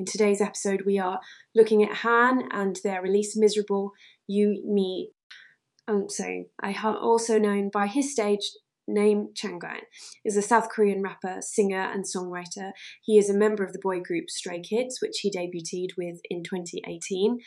In today's episode, we are looking at Han and their release Miserable You Me. Um, so, I also known by his stage name Changan, is a South Korean rapper, singer, and songwriter. He is a member of the boy group Stray Kids, which he debuted with in 2018.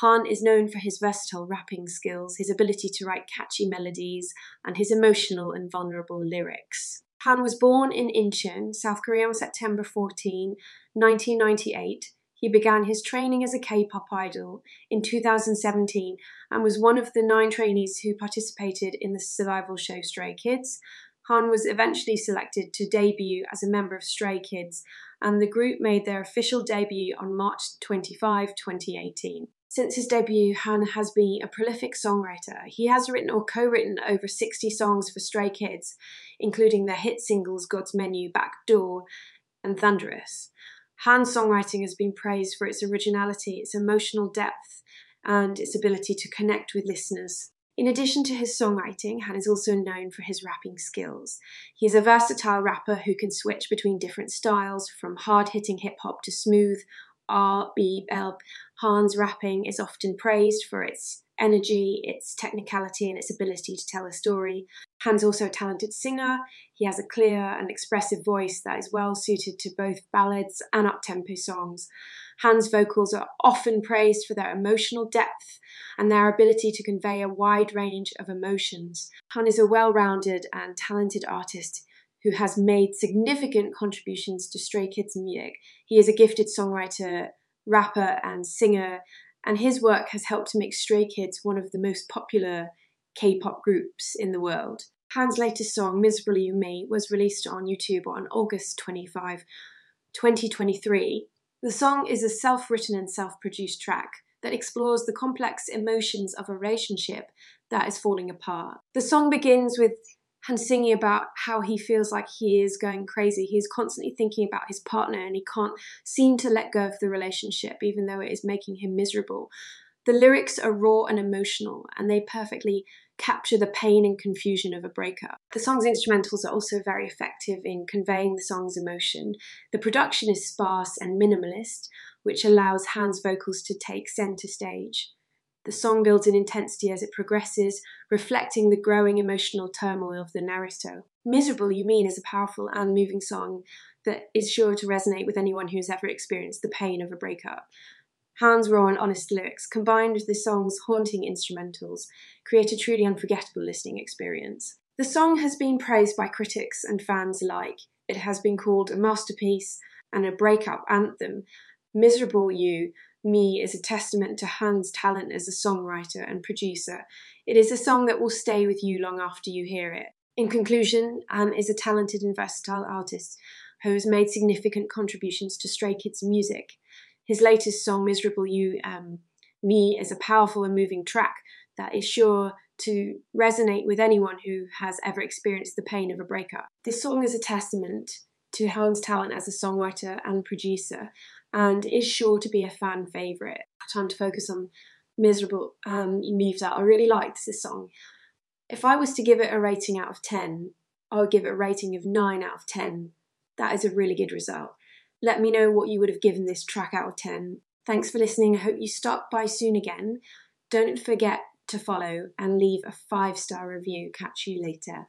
Han is known for his versatile rapping skills, his ability to write catchy melodies, and his emotional and vulnerable lyrics. Han was born in Incheon, South Korea on September 14, 1998. He began his training as a K pop idol in 2017 and was one of the nine trainees who participated in the survival show Stray Kids. Han was eventually selected to debut as a member of Stray Kids, and the group made their official debut on March 25, 2018. Since his debut, Han has been a prolific songwriter. He has written or co written over 60 songs for Stray Kids, including their hit singles God's Menu, Back Door, and Thunderous. Han's songwriting has been praised for its originality, its emotional depth, and its ability to connect with listeners. In addition to his songwriting, Han is also known for his rapping skills. He is a versatile rapper who can switch between different styles, from hard hitting hip hop to smooth R, B, L. Han's rapping is often praised for its energy, its technicality, and its ability to tell a story. Han's also a talented singer. He has a clear and expressive voice that is well suited to both ballads and up-tempo songs. Han's vocals are often praised for their emotional depth and their ability to convey a wide range of emotions. Han is a well-rounded and talented artist who has made significant contributions to Stray Kids music. He is a gifted songwriter, rapper, and singer, and his work has helped to make Stray Kids one of the most popular K pop groups in the world. Han's latest song, Miserable You Me, was released on YouTube on August 25, 2023. The song is a self written and self produced track that explores the complex emotions of a relationship that is falling apart. The song begins with and singing about how he feels like he is going crazy. He's constantly thinking about his partner and he can't seem to let go of the relationship, even though it is making him miserable. The lyrics are raw and emotional, and they perfectly capture the pain and confusion of a breakup. The song's instrumentals are also very effective in conveying the song's emotion. The production is sparse and minimalist, which allows Han's vocals to take centre stage. The song builds in intensity as it progresses, reflecting the growing emotional turmoil of the narrator. Miserable You Mean is a powerful and moving song that is sure to resonate with anyone who has ever experienced the pain of a breakup. Han's raw and honest lyrics, combined with the song's haunting instrumentals, create a truly unforgettable listening experience. The song has been praised by critics and fans alike. It has been called a masterpiece and a breakup anthem. Miserable You me is a testament to Han's talent as a songwriter and producer. It is a song that will stay with you long after you hear it. In conclusion, Han is a talented and versatile artist who has made significant contributions to Stray Kids music. His latest song, Miserable You um, Me, is a powerful and moving track that is sure to resonate with anyone who has ever experienced the pain of a breakup. This song is a testament to Han's talent as a songwriter and producer, and is sure to be a fan favourite. Time to focus on Miserable um, Moves Out. I really liked this song. If I was to give it a rating out of 10, I would give it a rating of 9 out of 10. That is a really good result. Let me know what you would have given this track out of 10. Thanks for listening. I hope you stop by soon again. Don't forget to follow and leave a five star review. Catch you later.